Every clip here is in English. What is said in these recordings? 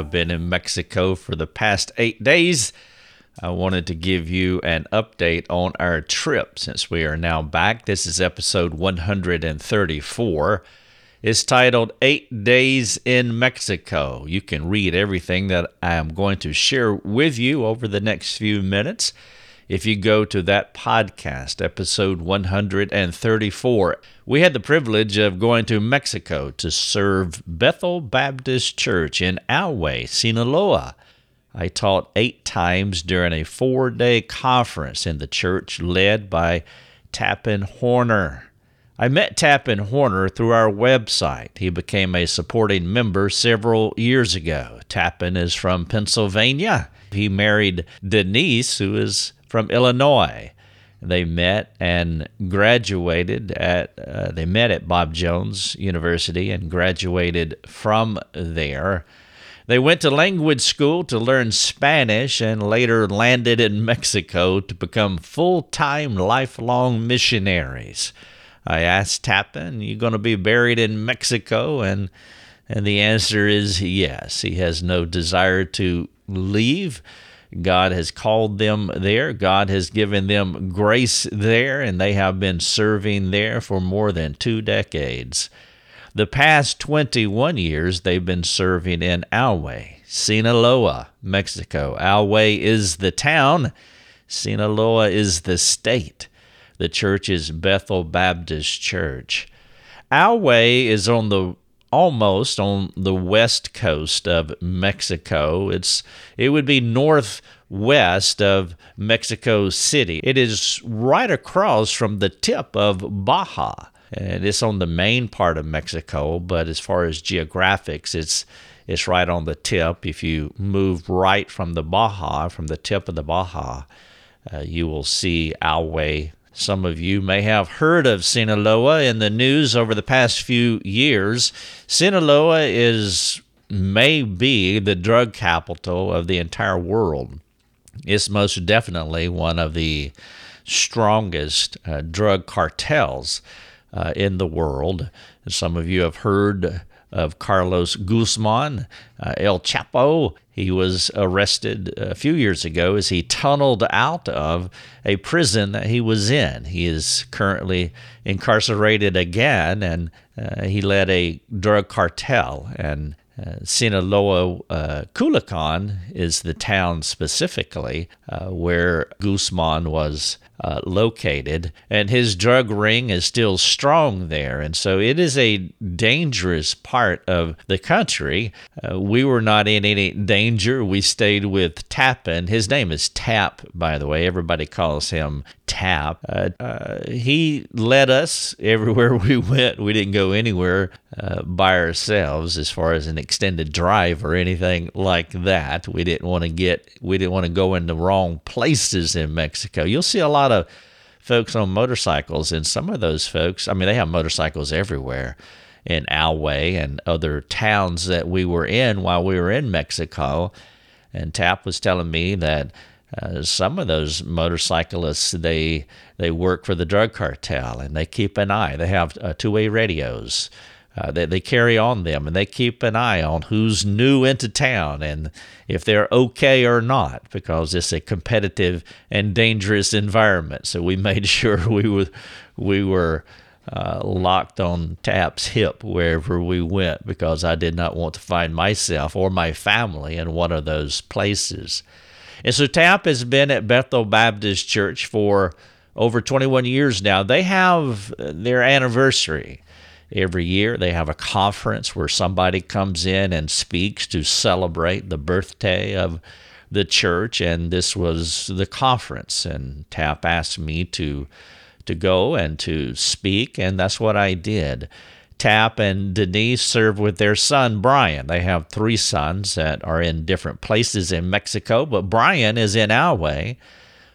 have been in Mexico for the past eight days. I wanted to give you an update on our trip since we are now back. This is episode 134. It's titled Eight Days in Mexico. You can read everything that I am going to share with you over the next few minutes if you go to that podcast, episode 134. We had the privilege of going to Mexico to serve Bethel Baptist Church in Alway, Sinaloa. I taught eight times during a four day conference in the church led by Tappan Horner. I met Tappan Horner through our website. He became a supporting member several years ago. Tappan is from Pennsylvania. He married Denise, who is from Illinois. They met and graduated at, uh, they met at Bob Jones University and graduated from there. They went to language school to learn Spanish and later landed in Mexico to become full time, lifelong missionaries. I asked Tappan, You going to be buried in Mexico? And, and the answer is yes. He has no desire to leave. God has called them there. God has given them grace there, and they have been serving there for more than two decades. The past 21 years, they've been serving in Alway, Sinaloa, Mexico. Alway is the town, Sinaloa is the state. The church is Bethel Baptist Church. Alway is on the almost on the west coast of Mexico. It's it would be northwest of Mexico City. It is right across from the tip of Baja. And it's on the main part of Mexico, but as far as geographics, it's it's right on the tip. If you move right from the Baja, from the tip of the Baja, uh, you will see Alway some of you may have heard of Sinaloa in the news over the past few years. Sinaloa is may be the drug capital of the entire world. It's most definitely one of the strongest uh, drug cartels uh, in the world. Some of you have heard of Carlos Guzman, uh, El Chapo. He was arrested a few years ago as he tunneled out of a prison that he was in. He is currently incarcerated again, and uh, he led a drug cartel. And uh, Sinaloa, uh, Culiacan is the town specifically uh, where Guzman was uh, located, and his drug ring is still strong there. And so it is a dangerous part of the country. Uh, we were not in any danger. We stayed with Tappan. His name is Tap, by the way. Everybody calls him Tap. Uh, he led us everywhere we went. We didn't go anywhere uh, by ourselves as far as an extended drive or anything like that. We didn't want to get, we didn't want to go in the wrong places in Mexico. You'll see a lot of folks on motorcycles, and some of those folks, I mean, they have motorcycles everywhere in Alway and other towns that we were in while we were in Mexico. And Tap was telling me that uh, some of those motorcyclists they they work for the drug cartel and they keep an eye. They have uh, two-way radios uh, they, they carry on them and they keep an eye on who's new into town and if they're okay or not because it's a competitive and dangerous environment. So we made sure we were we were uh, locked on Tap's hip wherever we went because I did not want to find myself or my family in one of those places. And so Tap has been at Bethel Baptist Church for over 21 years now. They have their anniversary Every year they have a conference where somebody comes in and speaks to celebrate the birthday of the church, and this was the conference. And Tap asked me to to go and to speak, and that's what I did. Tap and Denise serve with their son Brian. They have three sons that are in different places in Mexico, but Brian is in Alway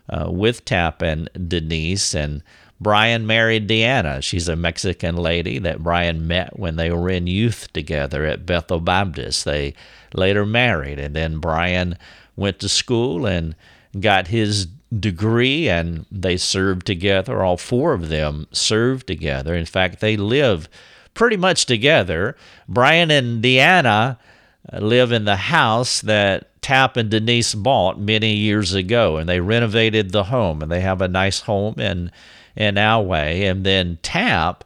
uh, with Tap and Denise, and Brian married Deanna. She's a Mexican lady that Brian met when they were in youth together at Bethel Baptist. They later married, and then Brian went to school and got his degree, and they served together. All four of them served together. In fact, they live pretty much together. Brian and Deanna uh, live in the house that Tap and Denise bought many years ago, and they renovated the home, and they have a nice home in in Alway. And then Tap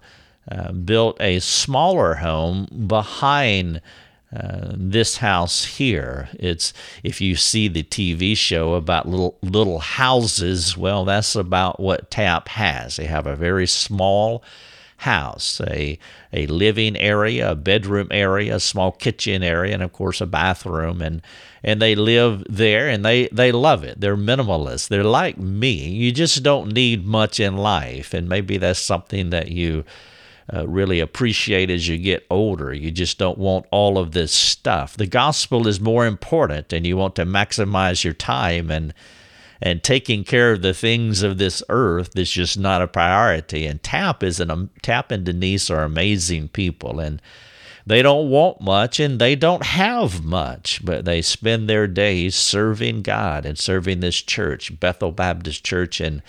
uh, built a smaller home behind uh, this house here. It's if you see the TV show about little little houses, well, that's about what Tap has. They have a very small house, a a living area, a bedroom area, a small kitchen area, and of course a bathroom and and they live there and they they love it. They're minimalist. They're like me. You just don't need much in life and maybe that's something that you uh, really appreciate as you get older. You just don't want all of this stuff. The gospel is more important and you want to maximize your time and and taking care of the things of this earth is just not a priority. And Tap is an um, Tap and Denise are amazing people, and they don't want much and they don't have much, but they spend their days serving God and serving this church, Bethel Baptist Church in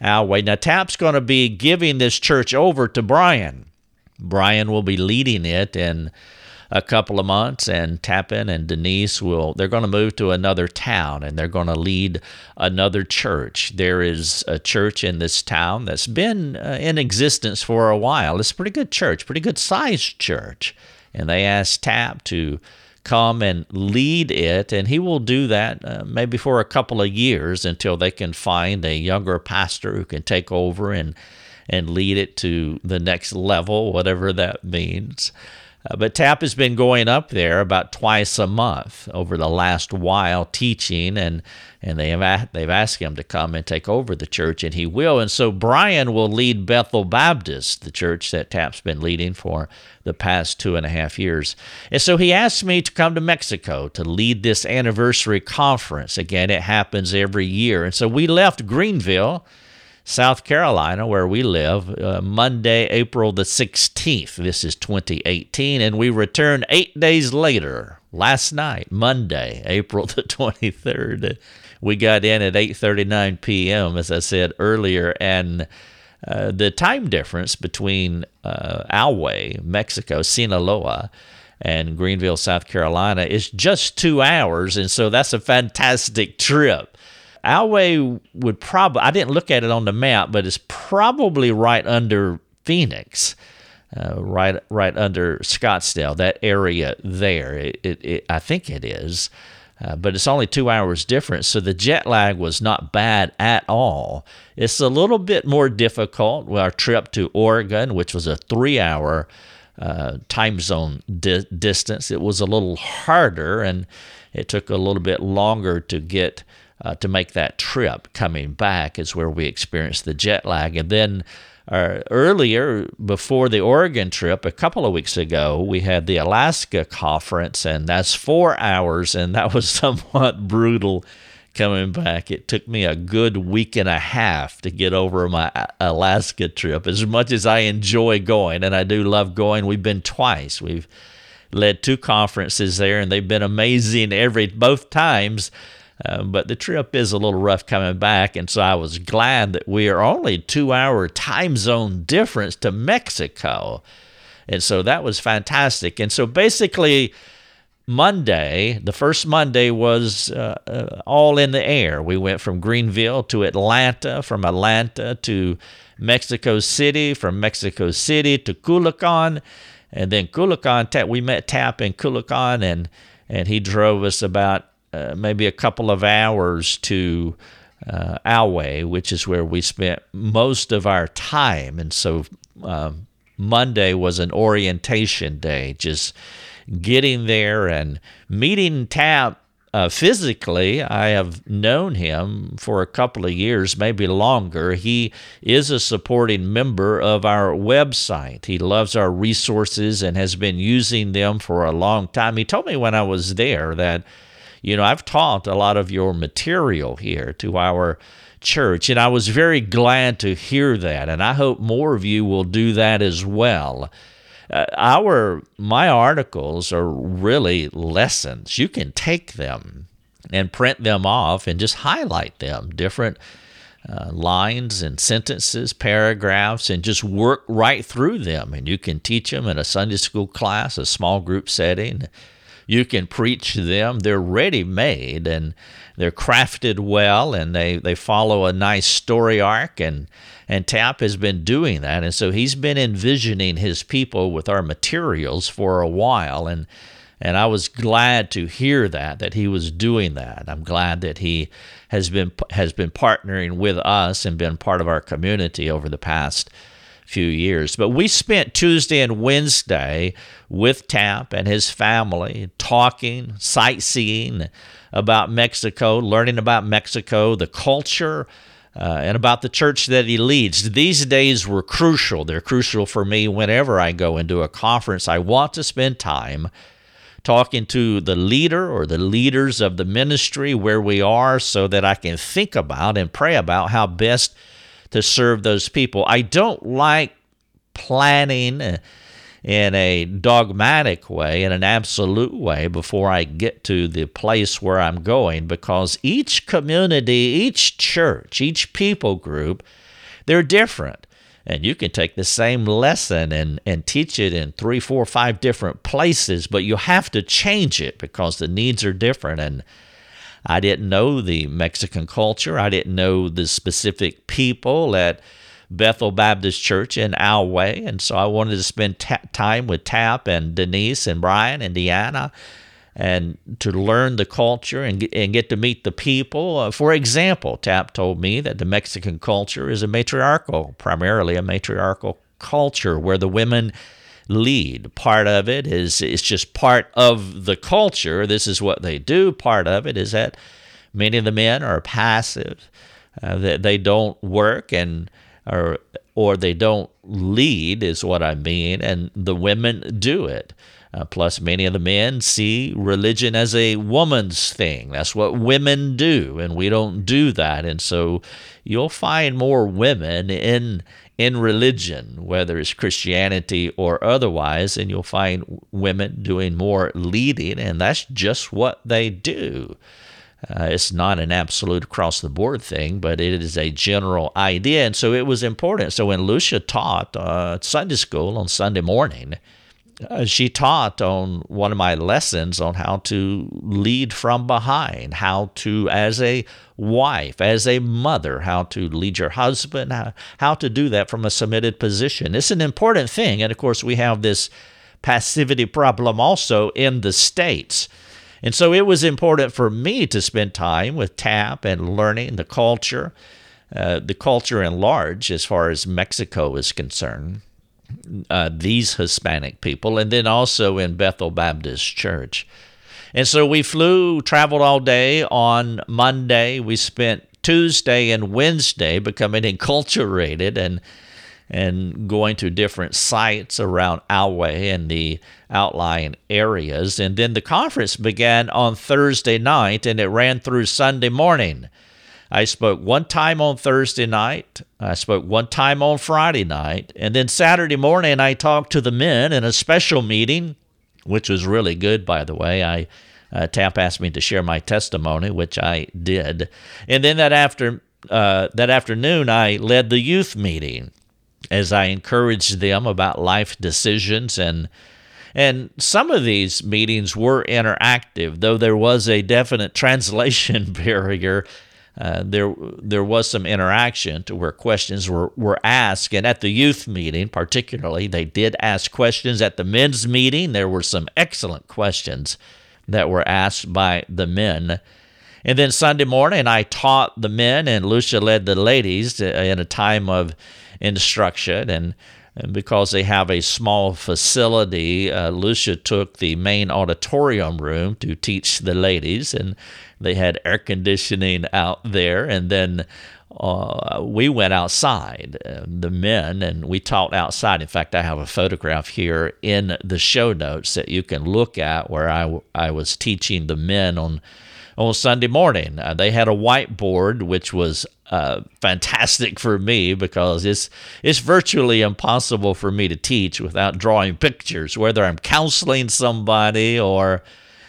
Alway. Now Tap's going to be giving this church over to Brian. Brian will be leading it and a couple of months, and Tappan and Denise will, they're going to move to another town and they're going to lead another church. There is a church in this town that's been uh, in existence for a while. It's a pretty good church, pretty good sized church. And they asked Tap to come and lead it, and he will do that uh, maybe for a couple of years until they can find a younger pastor who can take over and and lead it to the next level, whatever that means. Uh, but Tap has been going up there about twice a month over the last while teaching, and and they have they've asked him to come and take over the church, and he will. And so Brian will lead Bethel Baptist, the church that Tap's been leading for the past two and a half years. And so he asked me to come to Mexico to lead this anniversary conference. Again, it happens every year, and so we left Greenville South Carolina, where we live, uh, Monday, April the 16th. This is 2018, and we return eight days later, last night, Monday, April the 23rd. We got in at 8:39 p.m., as I said earlier, and uh, the time difference between uh, Alway, Mexico, Sinaloa, and Greenville, South Carolina is just two hours, and so that's a fantastic trip. Alway would probably, I didn't look at it on the map, but it's probably right under Phoenix. Uh, right, right under Scottsdale, that area there. It, it, it I think it is, uh, but it's only two hours difference, so the jet lag was not bad at all. It's a little bit more difficult. with Our trip to Oregon, which was a three-hour uh, time zone di- distance, it was a little harder, and it took a little bit longer to get uh, to make that trip coming back is where we experienced the jet lag. And then uh, earlier, before the Oregon trip, a couple of weeks ago, we had the Alaska conference, and that's four hours, and that was somewhat brutal coming back. It took me a good week and a half to get over my Alaska trip. As much as I enjoy going, and I do love going, we've been twice. We've led two conferences there, and they've been amazing every both times. Uh, but the trip is a little rough coming back, and so I was glad that we are only two hour time zone difference to Mexico. And so that was fantastic. And so basically, Monday, the first Monday was uh, uh, all in the air. We went from Greenville to Atlanta, from Atlanta to Mexico City, from Mexico City to Culiacan, and then Culiacan. We met Tap in Culiacan, and and he drove us about uh, maybe a couple of hours to uh, Alway, which is where we spent most of our time. And so um, Monday was an orientation day, just getting there and meeting Tap uh, physically, I have known him for a couple of years, maybe longer. He is a supporting member of our website. He loves our resources and has been using them for a long time. He told me when I was there that you know, I've taught a lot of your material here to our church, and I was very glad to hear that, and I hope more of you will do that as well. Uh, our my articles are really lessons. You can take them and print them off and just highlight them, different uh, lines and sentences, paragraphs, and just work right through them. And you can teach them in a Sunday school class, a small group setting you can preach them. They're ready made and they're crafted well and they, they follow a nice story arc and and Tap has been doing that. And so he's been envisioning his people with our materials for a while. And and I was glad to hear that that he was doing that. I'm glad that he has been has been partnering with us and been part of our community over the past few years. But we spent Tuesday and Wednesday with Tap and his family talking, sightseeing about Mexico, learning about Mexico, the culture, uh, and about the church that he leads. These days were crucial. They're crucial for me whenever I go into a conference. I want to spend time talking to the leader or the leaders of the ministry where we are so that I can think about and pray about how best to serve those people. I don't like planning in a dogmatic way, in an absolute way, before I get to the place where I'm going, because each community, each church, each people group, they're different. And you can take the same lesson and, and teach it in three, four, five different places, but you have to change it because the needs are different. And I didn't know the Mexican culture. I didn't know the specific people at Bethel Baptist Church in Alway. And so I wanted to spend time with Tap and Denise and Brian and Deanna and to learn the culture and and get to meet the people. Uh, for example, Tap told me that the Mexican culture is a matriarchal, primarily a matriarchal culture where the women lead. Part of it is it's just part of the culture. This is what they do. Part of it is that many of the men are passive. Uh, that they don't work and or or they don't lead is what I mean, and the women do it. Uh, plus, many of the men see religion as a woman's thing. That's what women do, and we don't do that. And so, you'll find more women in in religion, whether it's Christianity or otherwise, and you'll find women doing more leading, and that's just what they do. Uh, it's not an absolute across the board thing, but it is a general idea. And so it was important. So when Lucia taught uh, Sunday school on Sunday morning, uh, she taught on one of my lessons on how to lead from behind, how to, as a wife, as a mother, how to lead your husband, how, how to do that from a submitted position. It's an important thing. And of course, we have this passivity problem also in the States. And so it was important for me to spend time with TAP and learning the culture, uh, the culture in large as far as Mexico is concerned uh, these Hispanic people, and then also in Bethel Baptist Church. And so we flew, traveled all day on Monday. We spent Tuesday and Wednesday becoming enculturated and and going to different sites around Alway and the outlying areas. And then the conference began on Thursday night and it ran through Sunday morning. I spoke one time on Thursday night. I spoke one time on Friday night. And then Saturday morning, I talked to the men in a special meeting, which was really good, by the way. I uh, Tap asked me to share my testimony, which I did. And then that after uh, that afternoon, I led the youth meeting as I encouraged them about life decisions and and some of these meetings were interactive, though there was a definite translation barrier uh, there there was some interaction to where questions were, were asked. And at the youth meeting, particularly, they did ask questions. At the men's meeting, there were some excellent questions that were asked by the men. And then Sunday morning, I taught the men, and Lucia led the ladies uh, in a time of instruction. And and because they have a small facility, uh, Lucia took the main auditorium room to teach the ladies, and they had air conditioning out there. And then uh, we went outside, uh, the men, and we taught outside. In fact, I have a photograph here in the show notes that you can look at where I, I was teaching the men on on Sunday morning. Uh, they had a whiteboard, which was uh, fantastic for me because it's it's virtually impossible for me to teach without drawing pictures, whether I'm counseling somebody or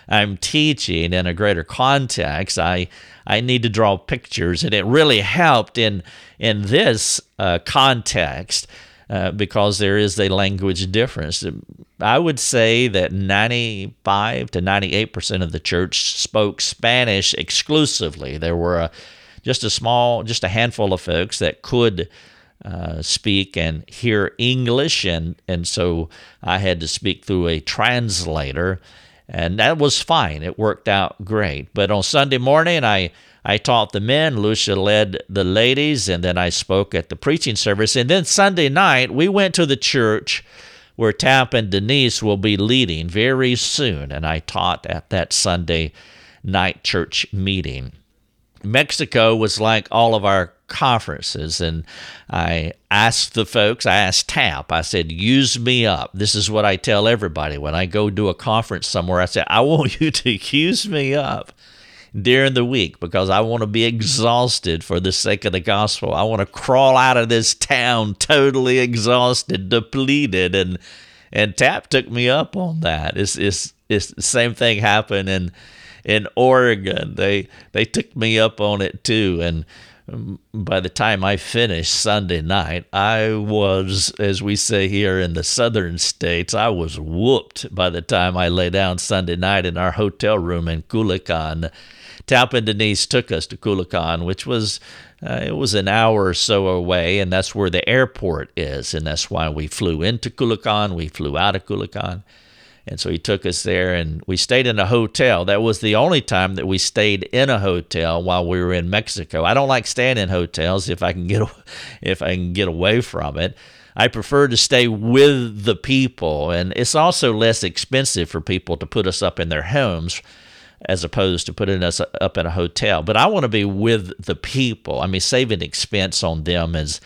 I'm teaching in a greater context. I I need to draw pictures, and it really helped in in this uh, context uh, because there is a language difference. I would say that 95 to 98% of the church spoke Spanish exclusively. There were a, just a small, just a handful of folks that could uh, speak and hear English, and, and so I had to speak through a translator, and that was fine. It worked out great. But on Sunday morning, I I taught the men, Lucia led the ladies, and then I spoke at the preaching service. And then Sunday night, we went to the church where Tap and Denise will be leading very soon. And I taught at that Sunday night church meeting. Mexico was like all of our conferences, and I asked the folks, I asked Tap, I said, use me up. This is what I tell everybody when I go do a conference somewhere. I said, I want you to use me up during the week because I want to be exhausted for the sake of the gospel. I want to crawl out of this town totally exhausted, depleted, and and Tap took me up on that. It's it's it's the same thing happened in in Oregon. They they took me up on it too, and by the time I finished Sunday night, I was, as we say here in the southern states, I was whooped by the time I lay down Sunday night in our hotel room in Culiacan. Tap and Denise took us to Culiacan, which was uh, it was an hour or so away, and that's where the airport is, and that's why we flew into Culiacan, we flew out of Culiacan, and so he took us there, and we stayed in a hotel. That was the only time that we stayed in a hotel while we were in Mexico. I don't like staying in hotels if I can get if I can get away from it. I prefer to stay with the people, and it's also less expensive for people to put us up in their homes as opposed to putting us up in a hotel. But I want to be with the people. I mean, saving expense on them is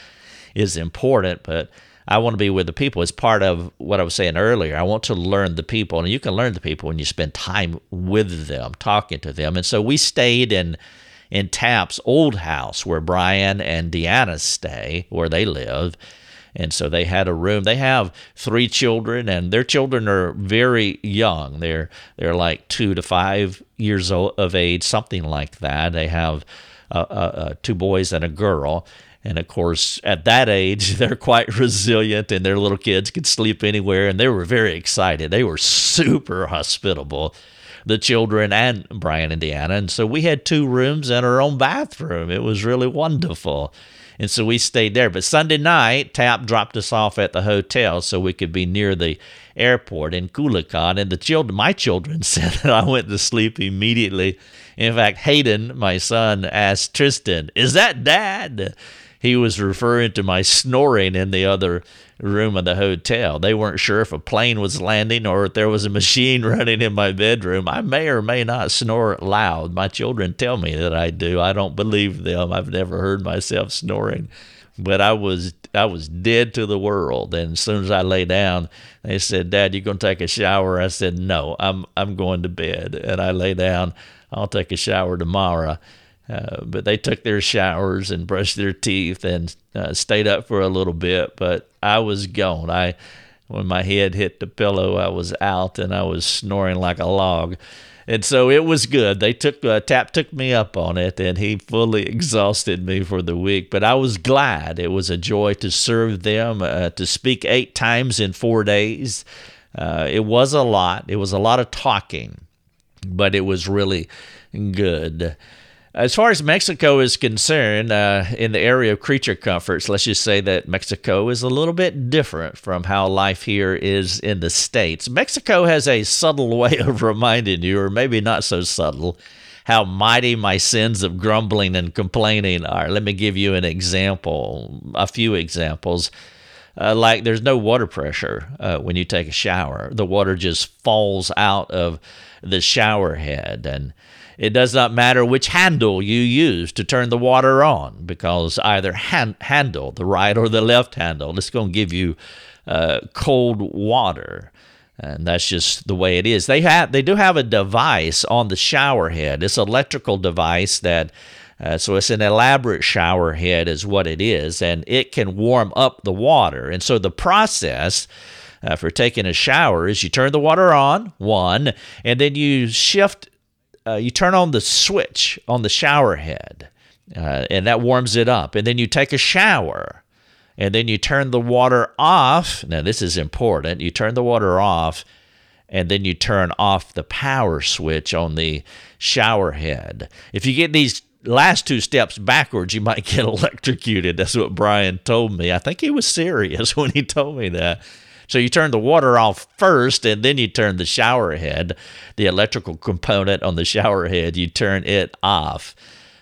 is important, but I want to be with the people. It's part of what I was saying earlier. I want to learn the people, and you can learn the people when you spend time with them, talking to them. And so we stayed in in Tap's old house where Brian and Deanna stay, where they live and so they had a room. They have three children, and their children are very young. They're they're like two to five years old, of age, something like that. They have uh, uh, two boys and a girl. And of course, at that age, they're quite resilient, and their little kids could sleep anywhere. And they were very excited. They were super hospitable, the children and Brian and Deanna. And so we had two rooms and our own bathroom. It was really wonderful. And so we stayed there. But Sunday night, Tap dropped us off at the hotel so we could be near the airport in Culiacan. And the children, my children said that I went to sleep immediately. In fact, Hayden, my son, asked Tristan, Is that dad? He was referring to my snoring in the other room of the hotel. They weren't sure if a plane was landing or if there was a machine running in my bedroom. I may or may not snore loud. My children tell me that I do. I don't believe them. I've never heard myself snoring. But I was I was dead to the world. And as soon as I lay down, they said, Dad, you gonna take a shower? I said, No, I'm I'm going to bed. And I lay down, I'll take a shower tomorrow. Uh, but they took their showers and brushed their teeth and uh, stayed up for a little bit. But I was gone. I, when my head hit the pillow, I was out and I was snoring like a log. And so it was good. They took uh, Tap took me up on it, and he fully exhausted me for the week. But I was glad. It was a joy to serve them, uh, to speak eight times in four days. Uh, it was a lot. It was a lot of talking, but it was really good. As far as Mexico is concerned, uh, in the area of creature comforts, let's just say that Mexico is a little bit different from how life here is in the States. Mexico has a subtle way of reminding you, or maybe not so subtle, how mighty my sins of grumbling and complaining are. Let me give you an example, a few examples. Uh, like there's no water pressure uh, when you take a shower. The water just falls out of the shower head. And it does not matter which handle you use to turn the water on because either hand, handle, the right or the left handle, it's going to give you uh, cold water. And that's just the way it is. They have they do have a device on the shower head. It's an electrical device that uh, so it's an elaborate shower head is what it is, and it can warm up the water. And so the process uh, for taking a shower is you turn the water on, one, and then you shift uh, you turn on the switch on the shower head, uh, and that warms it up. And then you take a shower. and then you turn the water off. Now, this is important. You turn the water off, and then you turn off the power switch on the shower head. If you get these last two steps backwards, you might get electrocuted. That's what Brian told me. I think he was serious when he told me that. So you turn the water off first, and then you turn the shower head, the electrical component on the shower head, you turn it off.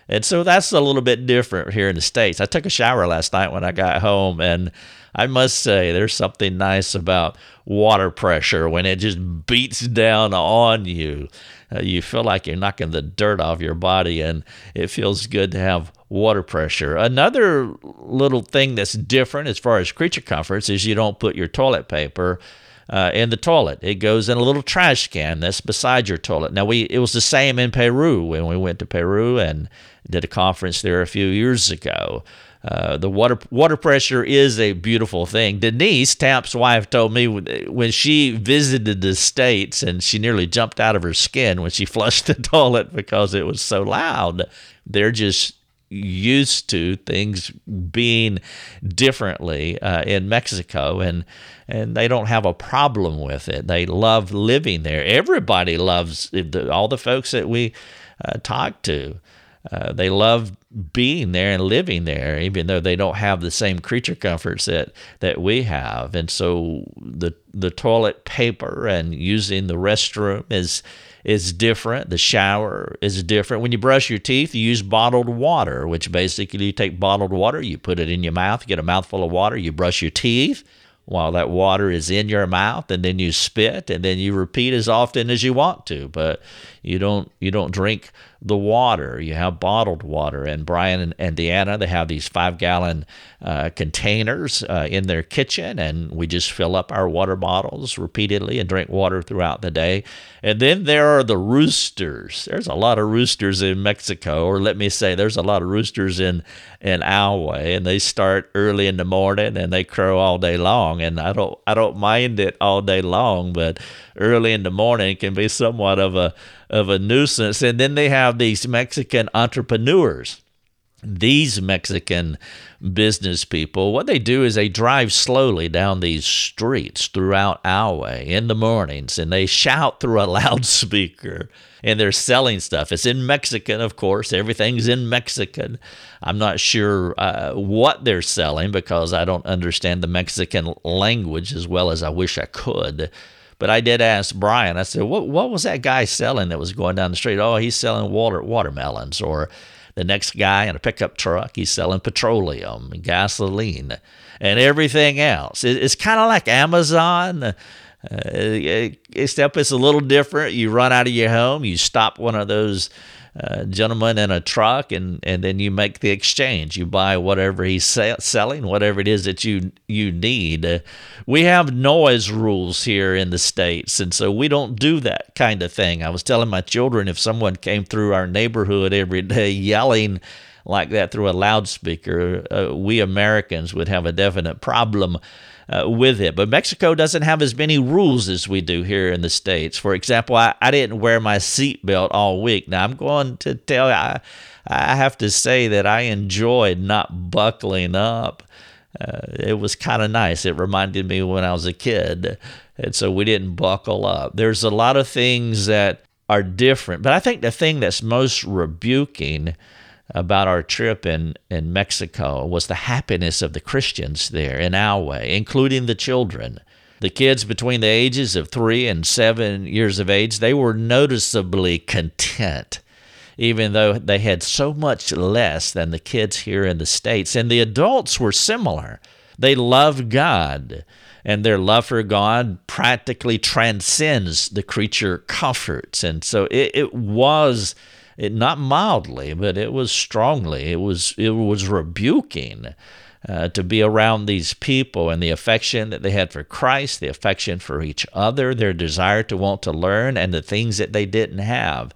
And so that's a little bit different here in the States. I took a shower last night when I got home, and I must say there's something nice about water pressure when it just beats down on you. Uh, you feel like you're knocking the dirt off your body, and it feels good to have water pressure. Another little thing that's different as far as creature comforts is you don't put your toilet paper uh, in the toilet. It goes in a little trash can that's beside your toilet. Now we it was the same in Peru when we went to Peru and did a conference there a few years ago. Uh, the water water pressure is a beautiful thing. Denise Tap's wife told me when she visited the states and she nearly jumped out of her skin when she flushed the toilet because it was so loud. They're just used to things being differently uh, in Mexico, and and they don't have a problem with it. They love living there. Everybody loves all the folks that we uh, talk to. Uh, they love being there and living there, even though they don't have the same creature comforts that, that we have. And so the the toilet paper and using the restroom is is different. The shower is different. When you brush your teeth, you use bottled water, which basically you take bottled water, you put it in your mouth, you get a mouthful of water, you brush your teeth while that water is in your mouth and then you spit and then you repeat as often as you want to but you don't you don't drink the water. You have bottled water. And Brian and, and Deanna, they have these five gallon uh, containers uh, in their kitchen, and we just fill up our water bottles repeatedly and drink water throughout the day. And then there are the roosters. There's a lot of roosters in Mexico, or let me say, there's a lot of roosters in in Alway, and they start early in the morning and they crow all day long. And I don't I don't mind it all day long, but early in the morning can be somewhat of a of a nuisance. And then they have these Mexican entrepreneurs. These Mexican business people, what they do is they drive slowly down these streets throughout Alway in the mornings and they shout through a loudspeaker and they're selling stuff. It's in Mexican, of course. Everything's in Mexican. I'm not sure uh, what they're selling because I don't understand the Mexican language as well as I wish I could. But I did ask Brian. I said, "What what was that guy selling that was going down the street? Oh, he's selling water watermelons." Or the next guy in a pickup truck, he's selling petroleum, gasoline, and everything else. it's kind of like Amazon. Uh, except it's a little different. You run out of your home, you stop one of those uh, gentleman in a truck, and, and then you make the exchange. You buy whatever he's selling, whatever it is that you you need. Uh, we have noise rules here in the states, and so we don't do that kind of thing. I was telling my children if someone came through our neighborhood every day yelling like that through a loudspeaker, uh, we Americans would have a definite problem uh, with it. But Mexico doesn't have as many rules as we do here in the States. For example, I, I didn't wear my seatbelt all week. Now, I'm going to tell you, I, I have to say that I enjoyed not buckling up. Uh, it was kind of nice. It reminded me when I was a kid. And so we didn't buckle up. There's a lot of things that are different. But I think the thing that's most rebuking about our trip in, in Mexico was the happiness of the Christians there in Alway, including the children. The kids between the ages of three and seven years of age, they were noticeably content, even though they had so much less than the kids here in the States. And the adults were similar. They loved God, and their love for God practically transcends the creature comforts. And so it, it was it not mildly, but it was strongly. It was it was rebuking. Uh, to be around these people and the affection that they had for Christ, the affection for each other, their desire to want to learn, and the things that they didn't have.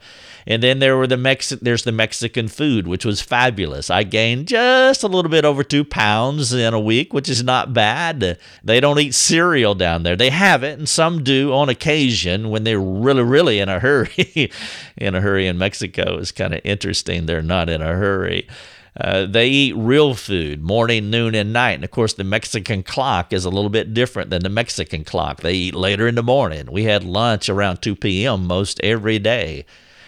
And then there were the Mex- there's the Mexican food, which was fabulous. I gained just a little bit over two pounds in a week, which is not bad. They don't eat cereal down there. They have it, and some do on occasion when they're really, really in a hurry. in a hurry in Mexico is kind of interesting. They're not in a hurry. Uh, they eat real food morning, noon, and night. And of course, the Mexican clock is a little bit different than the Mexican clock. They eat later in the morning. We had lunch around 2 p.m. most every day.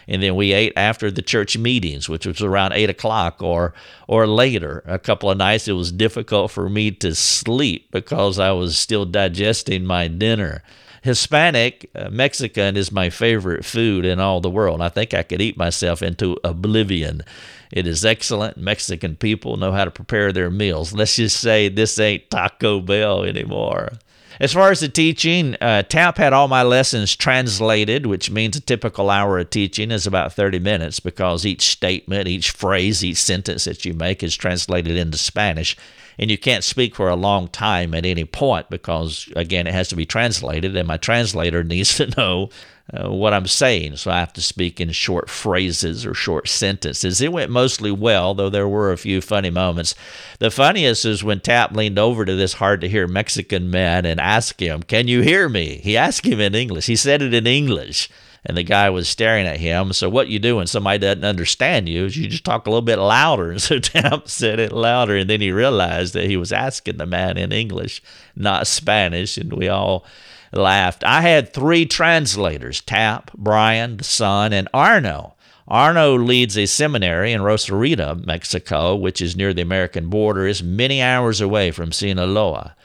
And then we ate after the church meetings, which was around 8 o'clock or, or later. A couple of nights it was difficult for me to sleep because I was still digesting my dinner. Hispanic uh, Mexican is my favorite food in all the world. I think I could eat myself into oblivion. It is excellent. Mexican people know how to prepare their meals. Let's just say this ain't Taco Bell anymore. As far as the teaching, uh, TAP had all my lessons translated, which means a typical hour of teaching is about 30 minutes because each statement, each phrase, each sentence that you make is translated into Spanish and you can't speak for a long time at any point because again it has to be translated and my translator needs to know uh, what I'm saying. So I have to speak in short phrases or short sentences. It went mostly well though there were a few funny moments. The funniest is when Tap leaned over to this hard to hear Mexican man and asked him can you hear me? He asked him in English. He said it in English and the guy was staring at him. So what you do when somebody doesn't understand you is you just talk a little bit louder. And so Tap said it louder, and then he realized that he was asking the man in English, not Spanish, and we all laughed. I had three translators: Tap, Brian, the son, and Arno. Arno leads a seminary in Rosarito, Mexico, which is near the American border, is many hours away from Sinaloa.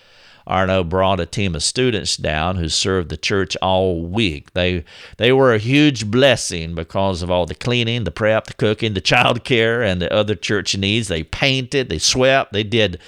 Arno brought a team of students down who served the church all week. They they were a huge blessing because of all the cleaning, the prep, the cooking, the child care, and the other church needs. They painted, they swept, they did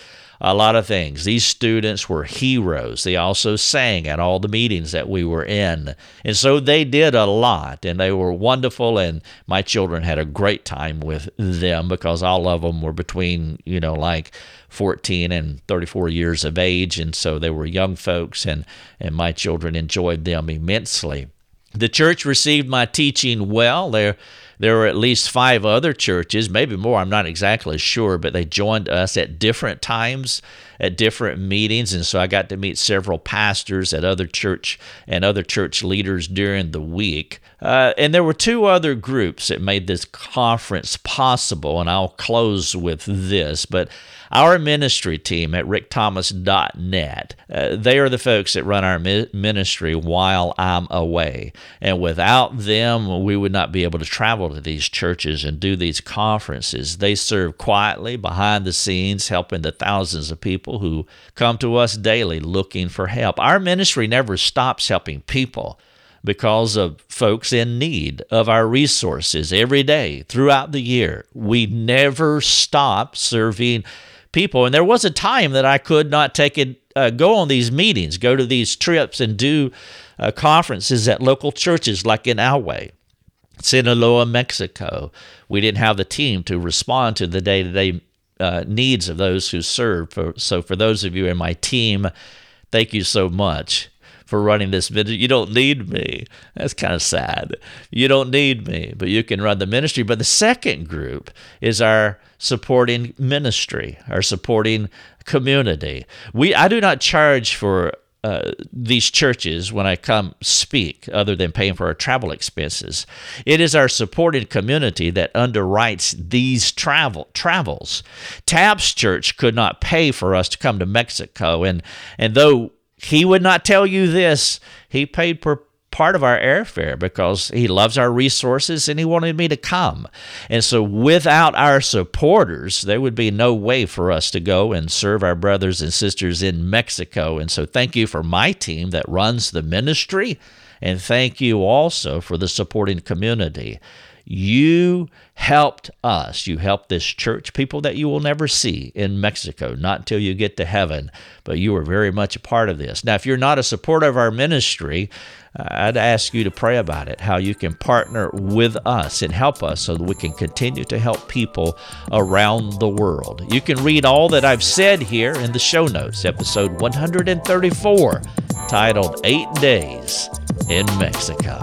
a lot of things. These students were heroes. They also sang at all the meetings that we were in. And so they did a lot and they were wonderful. And my children had a great time with them because all of them were between, you know, like 14 and 34 years of age. And so they were young folks and, and my children enjoyed them immensely. The church received my teaching well. There, there were at least five other churches, maybe more, I'm not exactly sure, but they joined us at different times, at different meetings. And so I got to meet several pastors at other church and other church leaders during the week. Uh, and there were two other groups that made this conference possible. And I'll close with this. But our ministry team at rickthomas.net, uh, they are the folks that run our mi- ministry while I'm away. And without them, we would not be able to travel to these churches and do these conferences. They serve quietly behind the scenes, helping the thousands of people who come to us daily looking for help. Our ministry never stops helping people because of folks in need of our resources every day throughout the year. We never stop serving people. And there was a time that I could not take it, uh, go on these meetings, go to these trips, and do uh, conferences at local churches like in Alway, Sinaloa, Mexico. We didn't have the team to respond to the day to day needs of those who serve. For, so, for those of you in my team, thank you so much for running this video. You don't need me. That's kind of sad. You don't need me, but you can run the ministry. But the second group is our supporting ministry, our supporting community. We I do not charge for uh, these churches when I come speak, other than paying for our travel expenses. It is our supported community that underwrites these travel travels. Tap's church could not pay for us to come to Mexico, and and though he would not tell you this. He paid per part of our airfare because he loves our resources and he wanted me to come. And so, without our supporters, there would be no way for us to go and serve our brothers and sisters in Mexico. And so, thank you for my team that runs the ministry. And thank you also for the supporting community. You helped us. You helped this church, people that you will never see in Mexico, not until you get to heaven, but you were very much a part of this. Now, if you're not a supporter of our ministry, uh, I'd ask you to pray about it, how you can partner with us and help us so that we can continue to help people around the world. You can read all that I've said here in the show notes, episode 134, titled Eight Days in Mexico.